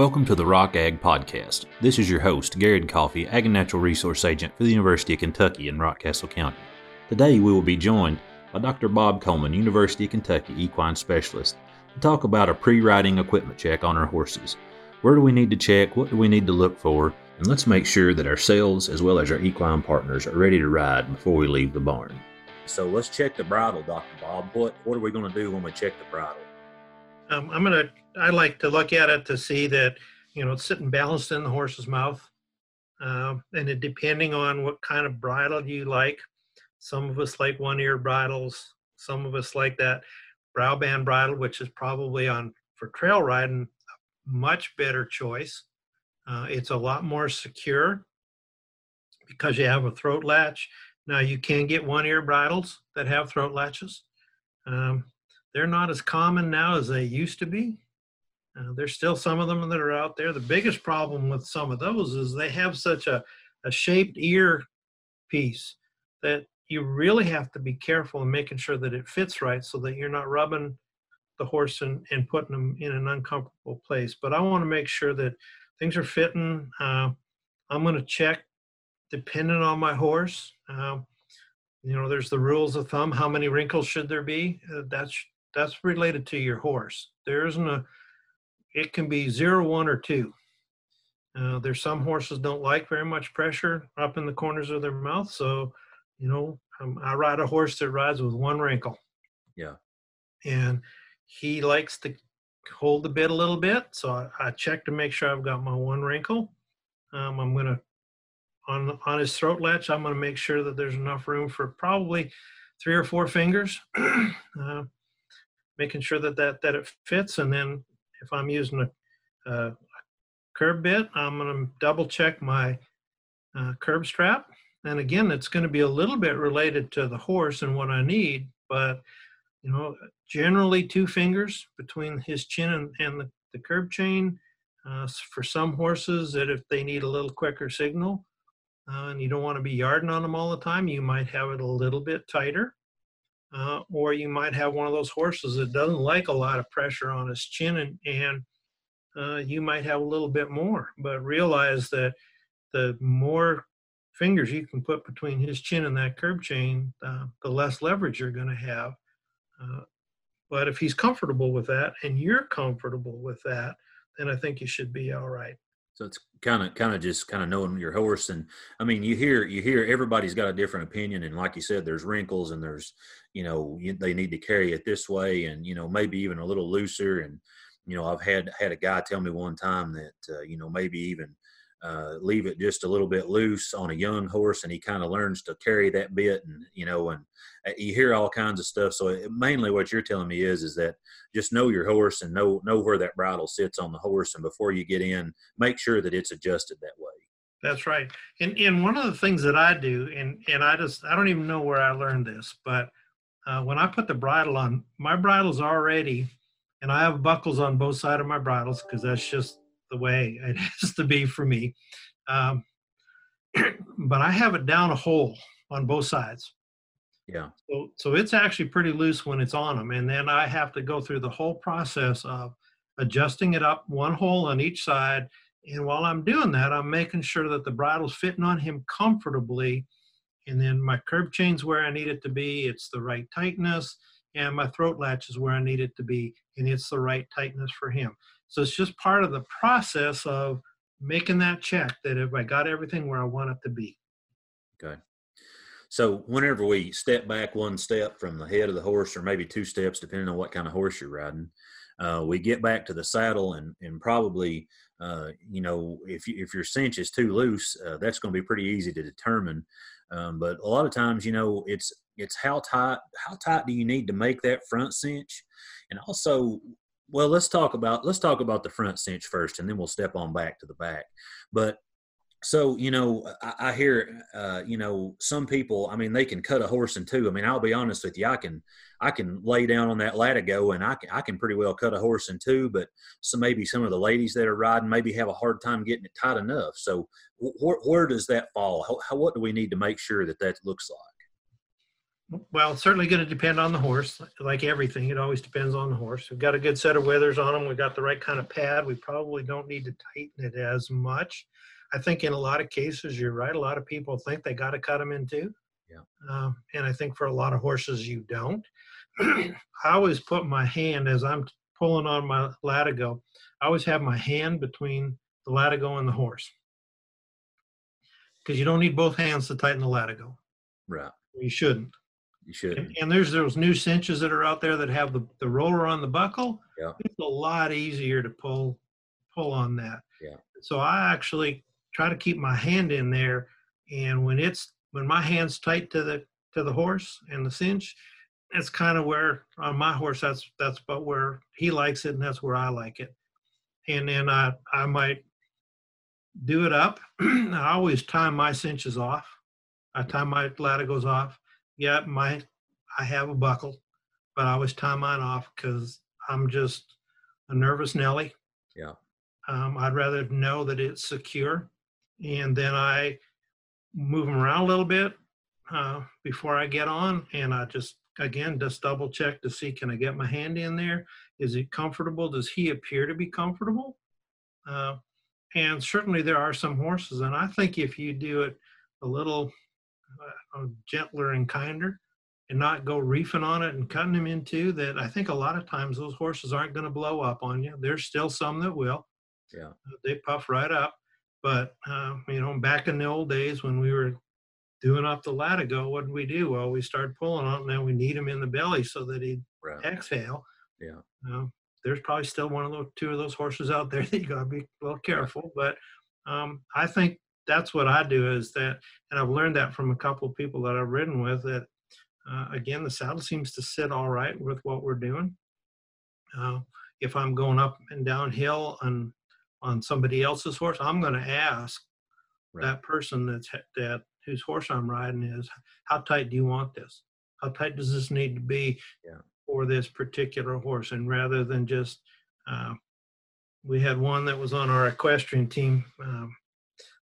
Welcome to the Rock Ag Podcast. This is your host, Garrett Coffey, Ag and Natural Resource Agent for the University of Kentucky in Rockcastle County. Today we will be joined by Dr. Bob Coleman, University of Kentucky equine specialist, to talk about a pre riding equipment check on our horses. Where do we need to check? What do we need to look for? And let's make sure that ourselves, as well as our equine partners, are ready to ride before we leave the barn. So let's check the bridle, Dr. Bob. What, what are we going to do when we check the bridle? Um, I'm gonna. I like to look at it to see that you know it's sitting balanced in the horse's mouth, uh, and it, depending on what kind of bridle you like. Some of us like one-ear bridles. Some of us like that brow band bridle, which is probably on for trail riding a much better choice. Uh, it's a lot more secure because you have a throat latch. Now you can get one-ear bridles that have throat latches. Um, they're not as common now as they used to be. Uh, there's still some of them that are out there. The biggest problem with some of those is they have such a, a shaped ear piece that you really have to be careful in making sure that it fits right so that you're not rubbing the horse and, and putting them in an uncomfortable place. But I want to make sure that things are fitting. Uh, I'm going to check depending on my horse. Uh, you know, there's the rules of thumb. How many wrinkles should there be? Uh, that's that's related to your horse. There isn't a, it can be zero, one, or two. Uh, there's some horses don't like very much pressure up in the corners of their mouth. So, you know, um, I ride a horse that rides with one wrinkle. Yeah. And he likes to hold the bit a little bit. So I, I check to make sure I've got my one wrinkle. Um, I'm going to, on, on his throat latch, I'm going to make sure that there's enough room for probably three or four fingers. uh, making sure that that, that it fits. And then if I'm using a, a curb bit, I'm going to double check my uh, curb strap. And again, it's going to be a little bit related to the horse and what I need, but you know, generally two fingers between his chin and, and the, the curb chain. Uh, for some horses, that if they need a little quicker signal uh, and you don't want to be yarding on them all the time, you might have it a little bit tighter. Uh, or you might have one of those horses that doesn't like a lot of pressure on his chin and, and uh, you might have a little bit more but realize that the more fingers you can put between his chin and that curb chain uh, the less leverage you're going to have uh, but if he's comfortable with that and you're comfortable with that then i think you should be all right so it's kind of kind of just kind of knowing your horse and i mean you hear you hear everybody's got a different opinion and like you said there's wrinkles and there's you know you, they need to carry it this way and you know maybe even a little looser and you know i've had had a guy tell me one time that uh, you know maybe even uh, leave it just a little bit loose on a young horse and he kind of learns to carry that bit and you know and uh, you hear all kinds of stuff. So it, mainly what you're telling me is is that just know your horse and know know where that bridle sits on the horse and before you get in make sure that it's adjusted that way. That's right. And and one of the things that i do and and i just i don't even know where i learned this but uh, when i put the bridle on my bridle's already and i have buckles on both sides of my bridles because that's just the way it has to be for me. Um, but I have it down a hole on both sides. Yeah. So, so it's actually pretty loose when it's on them. And then I have to go through the whole process of adjusting it up one hole on each side. And while I'm doing that, I'm making sure that the bridle's fitting on him comfortably. And then my curb chain's where I need it to be. It's the right tightness. And my throat latch is where I need it to be. And it's the right tightness for him. So it's just part of the process of making that check that if I got everything where I want it to be. Okay. So whenever we step back one step from the head of the horse, or maybe two steps, depending on what kind of horse you're riding, uh, we get back to the saddle and and probably uh, you know if you, if your cinch is too loose, uh, that's going to be pretty easy to determine. Um, but a lot of times, you know, it's it's how tight how tight do you need to make that front cinch, and also well let's talk about let's talk about the front cinch first and then we'll step on back to the back. But so you know i, I hear uh, you know some people i mean they can cut a horse in two. I mean i'll be honest with you i can i can lay down on that latigo and i can i can pretty well cut a horse in two but so maybe some of the ladies that are riding maybe have a hard time getting it tight enough. So wh- where does that fall? How, how, what do we need to make sure that that looks like Well, it's certainly going to depend on the horse, like everything. It always depends on the horse. We've got a good set of withers on them. We've got the right kind of pad. We probably don't need to tighten it as much. I think in a lot of cases, you're right. A lot of people think they got to cut them in two. Yeah. Um, and I think for a lot of horses, you don't. I always put my hand as I'm pulling on my latigo. I always have my hand between the latigo and the horse because you don't need both hands to tighten the latigo. Right. You shouldn't. You should. And, there's those new cinches that are out there that have the, the roller on the buckle. Yeah. It's a lot easier to pull pull on that. Yeah. So I actually try to keep my hand in there, and when it's when my hand's tight to the to the horse and the cinch, that's kind of where on my horse that's that's about where he likes it, and that's where I like it. And then I I might do it up. I always time my cinches off. I time my latigos off. Yeah, my I have a buckle, but I always tie mine off because I'm just a nervous Nelly. Yeah. Um, I'd rather know that it's secure, and then I move them around a little bit uh, before I get on, and I just again just double check to see can I get my hand in there? Is it comfortable? Does he appear to be comfortable? Uh, and certainly there are some horses, and I think if you do it a little uh, gentler and kinder, and not go reefing on it and cutting them into that, I think a lot of times those horses aren't going to blow up on you. There's still some that will. Yeah. Uh, they puff right up. But uh, you know, back in the old days when we were doing up the latigo, what did we do? Well, we started pulling on, and then we need him in the belly so that he'd Right. exhale. Yeah. Uh, there's probably still one of those two of those horses out there that you got to be a little careful. But um, I think that's what I do is that, and I've learned that from a couple of people that I've ridden with. That uh, again, the saddle seems to sit all right with what we're doing. Uh, if I'm going up and downhill on on somebody else's horse, I'm going to ask Right. that person that's that whose horse I'm riding is how tight do you want this? How tight does this need to be Yeah. for this particular horse? And rather than just, uh, we had one that was on our equestrian team um,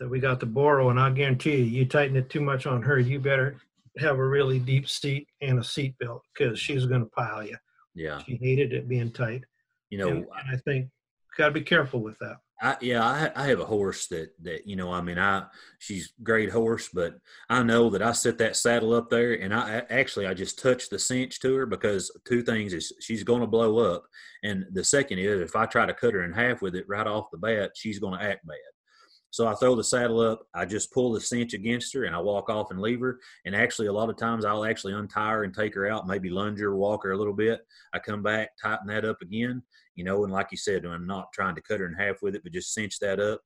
that we got to borrow, and I guarantee you, you tighten it too much on her, you better have a really deep seat and a seat belt because she's going to pile you. Yeah. She hated it being tight. You know, and, and I think got to be careful with that. I, yeah, I, I have a horse that that you know. I mean, I she's a great horse, but I know that I set that saddle up there, and I I- actually I just touched the cinch to her because two things is she's going to blow up, and the second is if I try to cut her in half with it right off the bat, she's going to act bad. So I throw the saddle up, I just pull the cinch against her, and I walk off and leave her. And actually, a lot of times I'll actually untie her and take her out, maybe lunge her, walk her a little bit. I come back, tighten that up again, you know, and like you said, I'm not trying to cut her in half with it, but just cinch that up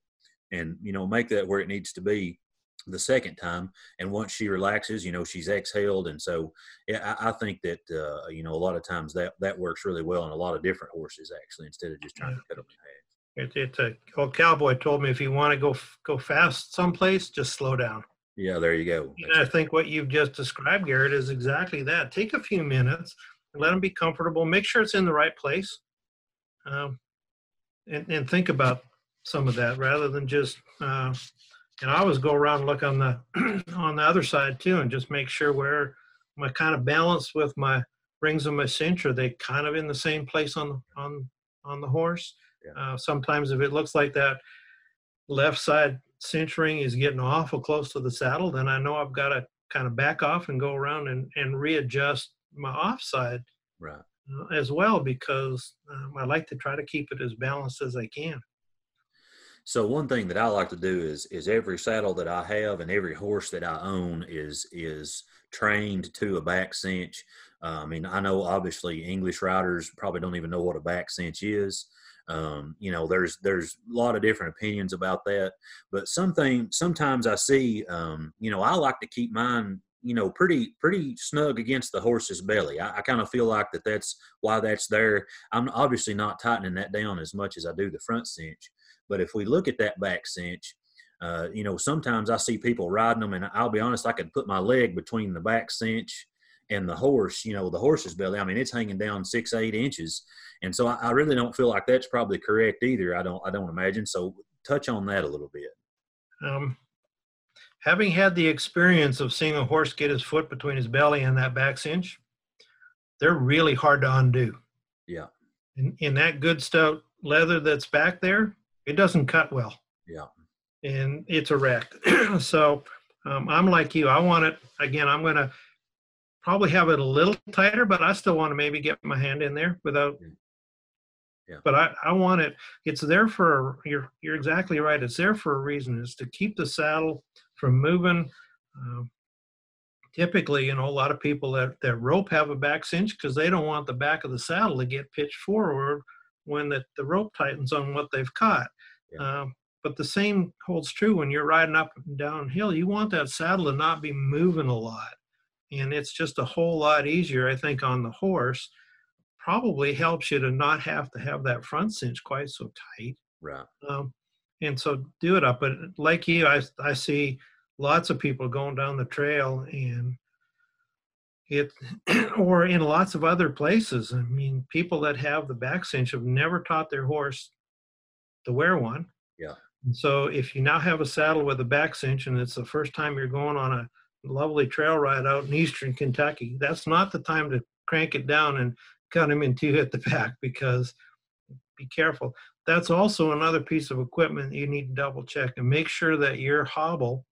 and, you know, make that where it needs to be the second time. And once she relaxes, you know, she's exhaled. And so, yeah, I, I think that, uh, you know, a lot of times that, that works really well in a lot of different horses, actually, instead of just trying to cut them in half. It, it's a old cowboy told me if you want to go go fast someplace, just slow down. Yeah, there you go. And I think what you've just described, Garrett, is exactly that. Take a few minutes, let them be comfortable, make sure it's in the right place, um, and, and think about some of that rather than just. Uh, and I always go around and look on the on the other side too, and just make sure where my kind of balance with my rings of my cinch are they kind of in the same place on on on the horse. Yeah. Uh, sometimes if it looks like that left side cinching is getting awful close to the saddle, then I know I've got to kind of back off and go around and, and readjust my offside Right. uh, as well because um, I like to try to keep it as balanced as I can. So one thing that I like to do is is every saddle that I have and every horse that I own is is trained to a back cinch. Uh, I mean, I know obviously English riders probably don't even know what a back cinch is. Um, you know, there's there's a lot of different opinions about that, but something sometimes I see, um, you know, I like to keep mine, you know, pretty pretty snug against the horse's belly. I, I kind of feel like that that's why that's there. I'm obviously not tightening that down as much as I do the front cinch, but if we look at that back cinch, uh, you know, sometimes I see people riding them, and I'll be honest, I could put my leg between the back cinch and the horse, you know, the horse's belly. I mean, it's hanging down six, eight inches, and so I, I really don't feel like that's probably correct either. I don't, I don't imagine. So touch on that a little bit. Um, having had the experience of seeing a horse get his foot between his belly and that back cinch, they're really hard to undo. Yeah. In, in that good stout leather that's back there, it doesn't cut well. Yeah. And it's a wreck. so um, I'm like you. I want it again. I'm going to probably have it a little tighter, but I still want to maybe get my hand in there without. Yeah. But I, I want it. It's there for you're you're exactly right. It's there for a reason. It's to keep the saddle from moving. Um, typically, you know, a lot of people that that rope have a back cinch because they don't want the back of the saddle to get pitched forward when the, the rope tightens on what they've caught. Yeah. Um, but the same holds true when you're riding up and downhill. You want that saddle to not be moving a lot. And it's just a whole lot easier, I think, on the horse. Probably helps you to not have to have that front cinch quite so tight. Right. Um, and so do it up. But like you, I, I see lots of people going down the trail and it, or in lots of other places. I mean, people that have the back cinch have never taught their horse to wear one. Yeah. And so if you now have a saddle with a back cinch and it's the first time you're going on a lovely trail ride out in eastern Kentucky, that's not the time to crank it down and cut him in two at the back because be careful. That's also another piece of equipment you need to double check and make sure that your hobble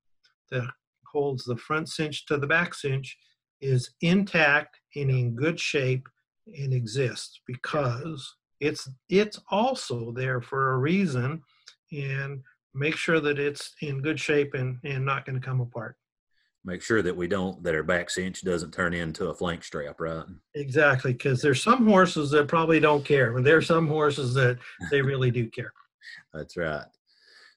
that holds the front cinch to the back cinch is intact and in good shape and exists because it's it's also there for a reason and make sure that it's in good shape and and not going to come apart Make sure that we don't that our back cinch doesn't turn into a flank strap, right? exactly because there's some horses that probably don't care but there's some horses that they really do care That's right.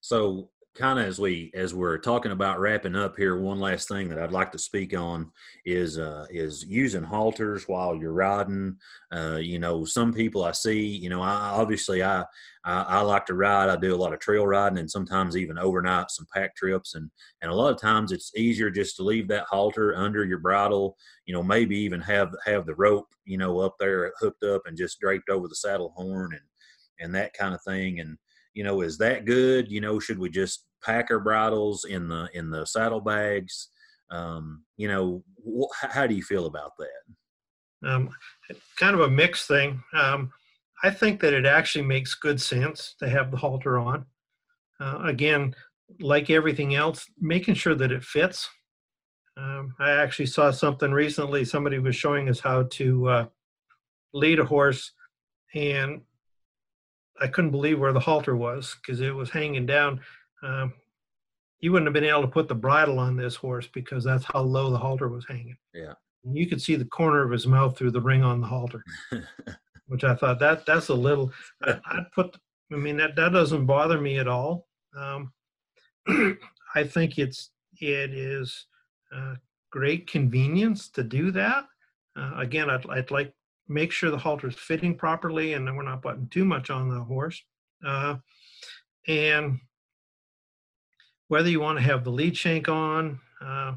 So, kind of as we as we're talking about wrapping up here, one last thing that I'd like to speak on is uh, is using halters while you're riding. Uh, you know, some people I see, you know, I obviously I, I I like to ride. I do a lot of trail riding and sometimes even overnight some pack trips, and and a lot of times it's easier just to leave that halter under your bridle. You know, maybe even have have the rope, you know, up there hooked up and just draped over the saddle horn and and that kind of thing and you know is that good? You know should we just pack our bridles in the in the saddlebags? Um you know wh- how do you feel about that? Um, kind of a mixed thing. Um, i think that it actually makes good sense to have the halter on. Uh, again like everything else making sure that it fits. Um, i actually saw something recently somebody was showing us how to uh, lead a horse and I couldn't believe where the halter was because it was hanging down. Um, you wouldn't have been able to put the bridle on this horse because that's how low the halter was hanging. Yeah. And you could see the corner of his mouth through the ring on the halter, which I thought that that's a little. I, I'd put. I mean that that doesn't bother me at all. Um, I think it's it is uh, great convenience to do that. Uh, again, I'd, I'd like make sure the halter is fitting properly and we're not putting too much on the horse. Uh, and whether you want to have the lead shank on, uh,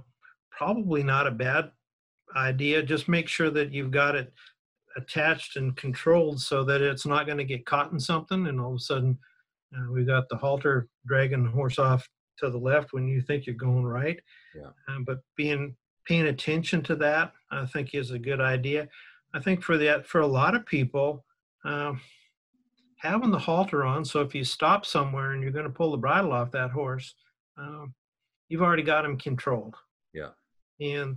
probably not a bad idea. Just make sure that you've got it attached and controlled so that it's not going to get caught in something and all of a sudden uh, we've got the halter dragging the horse off to the left when you think you're going right. Yeah. Um, but being paying attention to that, I think, is a good idea. I think for that, for a lot of people, um, having the halter on, so if you stop somewhere and you're going to pull the bridle off that horse, um, you've already got him controlled. Yeah. And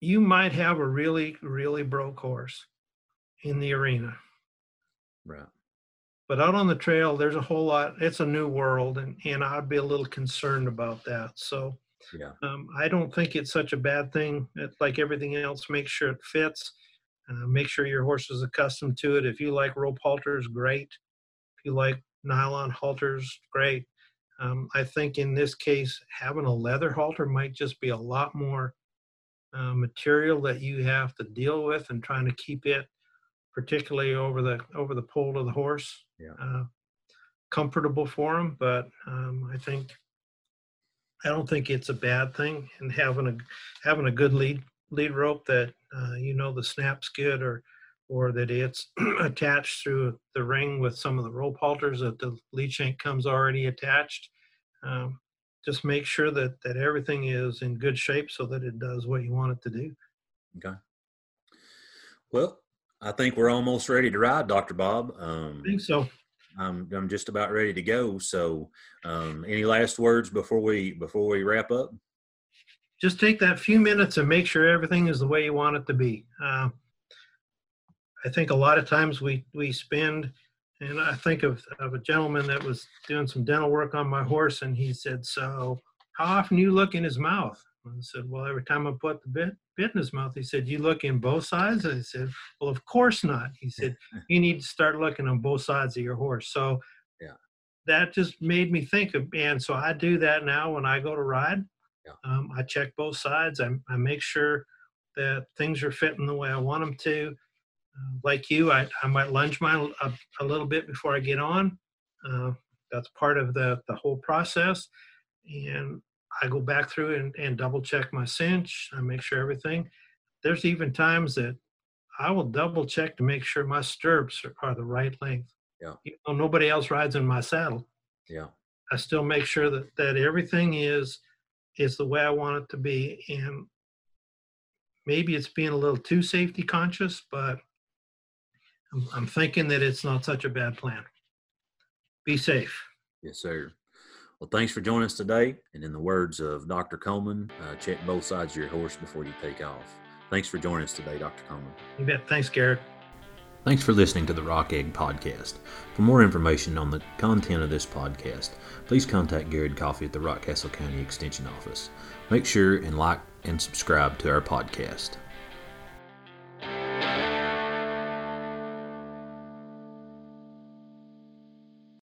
you might have a really, really broke horse in the arena. right But out on the trail, there's a whole lot. It's a new world, and, and I'd be a little concerned about that. So yeah um, I don't think it's such a bad thing. It's like everything else, make sure it fits. Uh, make sure your horse is accustomed to it. If you like rope halters, great. If you like nylon halters, great. Um, I think in this case, having a leather halter might just be a lot more uh, material that you have to deal with and trying to keep it, particularly over the over the pole of the horse, Yeah. uh, comfortable for them. But um, I think I don't think it's a bad thing, and having a having a good lead lead rope that uh, you know the snap's good or or that it's attached through the ring with some of the rope halters that the lead shank comes already attached. Um, just make sure that that everything is in good shape so that it does what you want it to do. Okay. Well, I think we're almost ready to ride, Doctor Bob. Um, I think so. I'm I'm just about ready to go. So, um, any last words before we before we wrap up? Just take that few minutes and make sure everything is the way you want it to be. Uh, I think a lot of times we we spend, and I think of of a gentleman that was doing some dental work on my horse, and he said, "So, how often you look in his mouth?" I said, Well, every time I put the bit, bit in his mouth, he said, You look in both sides? I said, Well, of course not. He said, You need to start looking on both sides of your horse. So yeah. that just made me think of, and so I do that now when I go to ride. Yeah. Um, I check both sides. I, I make sure that things are fitting the way I want them to. Uh, like you, I, I might lunge mine a, a little bit before I get on. Uh, that's part of the, the whole process. And I go back through and, and double check my cinch. I make sure everything. There's even times that I will double check to make sure my stirrups are, are the right length. Yeah. Even though nobody else rides in my saddle. Yeah. I still make sure that, that everything is is the way I want it to be. And maybe it's being a little too safety conscious, but I'm, I'm thinking that it's not such a bad plan. Be safe. Yes, sir. Well, thanks for joining us today. And in the words of Dr. Coleman, uh, check both sides of your horse before you take off. Thanks for joining us today, Dr. Coleman. You bet. Thanks, Garrett. Thanks for listening to the Rock Ag Podcast. For more information on the content of this podcast, please contact Garrett Coffey at the Rockcastle County Extension Office. Make sure and like and subscribe to our podcast.